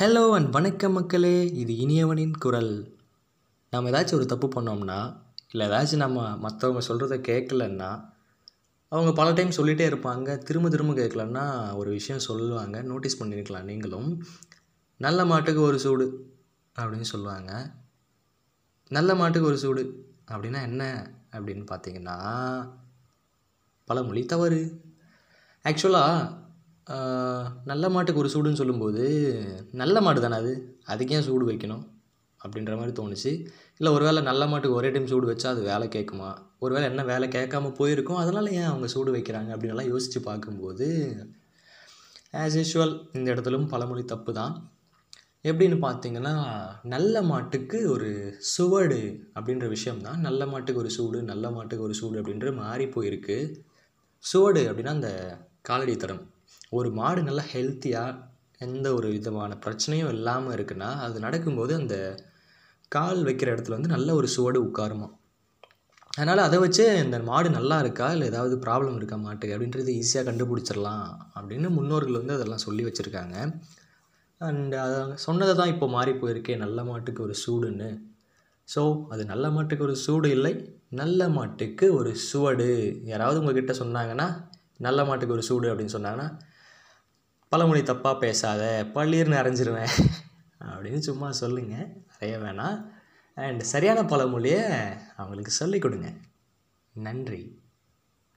Hello and வணக்கம் மக்களே. இது இனியவனின் குரல். நம்ம ஏதாச்சும் ஒரு தப்பு பண்ணோம்னா இல்லை ஏதாச்சும் நம்ம மற்றவங்க சொல்கிறத கேட்கலன்னா அவங்க பல டைம் சொல்லிகிட்டே இருப்பாங்க. திரும்ப திரும்ப கேட்கலன்னா ஒரு விஷயம் சொல்லுவாங்க. நோட்டீஸ் பண்ணியிருக்கலாம் நீங்களும். நல்ல மாட்டுக்கு ஒரு சூடு அப்படின்னு சொல்லுவாங்க. நல்ல மாட்டுக்கு ஒரு சூடு அப்படின்னா என்ன அப்படின்னு பார்த்தீங்கன்னா பழமொழி தவறு. ஆக்சுவலாக நல்ல மாட்டுக்கு ஒரு சூடுன்னு சொல்லும்போது நல்ல மாடு தானே அது? அதுக்கு ஏன் சூடு வைக்கணும்? அப்படின்ற மாதிரி தோணுச்சு. இல்லை ஒரு வேளை நல்ல மாட்டுக்கு ஒரே டைம் சூடு வச்சா அது வேலை கேட்குமா? ஒரு வேளை என்ன வேலை கேட்காம போயிருக்கும் அதனால் ஏன் அவங்க சூடு வைக்கிறாங்க அப்படின்லாம் யோசித்து பார்க்கும்போது ஆஸ் யூஷுவல் இந்த இடத்துலும் பழமொழி தப்பு தான். எப்படின்னு பார்த்தீங்கன்னா நல்ல மாட்டுக்கு ஒரு சுவடு அப்படின்ற விஷயம் தான். நல்ல மாட்டுக்கு ஒரு சூடு நல்ல மாட்டுக்கு ஒரு சூடு அப்படின்ற மாறி போயிருக்கு. சுவடு அப்படின்னா அந்த காலடி தரம் ஒரு மாடு நல்லா ஹெல்த்தியாக எந்த ஒரு விதமான பிரச்சனையும் இல்லாமல் இருக்குன்னா அது நடக்கும்போது அந்த கால் வைக்கிற இடத்துல வந்து நல்ல ஒரு சுவடு உட்காருமா. அதனால் அதை வச்சு இந்த மாடு நல்லா இருக்கா இல்லை ஏதாவது ப்ராப்ளம் இருக்கா மாட்டுக்கு அப்படின்றது ஈஸியாக கண்டுபிடிச்சிடலாம் அப்படின்னு முன்னோர்கள் வந்து அதெல்லாம் சொல்லி வச்சுருக்காங்க. அண்ட் அதை சொன்னதை தான் இப்போ மாறி போயிருக்கே நல்ல மாட்டுக்கு ஒரு சூடுன்னு. ஸோ அது நல்ல மாட்டுக்கு ஒரு சூடு இல்லை நல்ல மாட்டுக்கு ஒரு சுவடு. யாராவது உங்ககிட்ட சொன்னாங்கன்னா நல்ல மாட்டுக்கு ஒரு சூடு அப்படின்னு சொன்னாங்கன்னா பழமொழி தப்பாக பேசாத பள்ளீர்னு அரைஞ்சிருவேன். அப்படின்னு சும்மா சொல்லுங்கள் நிறைய வேணாம். அண்ட் சரியான பழமொழியை அவங்களுக்கு சொல்லிக் கொடுங்க. நன்றி.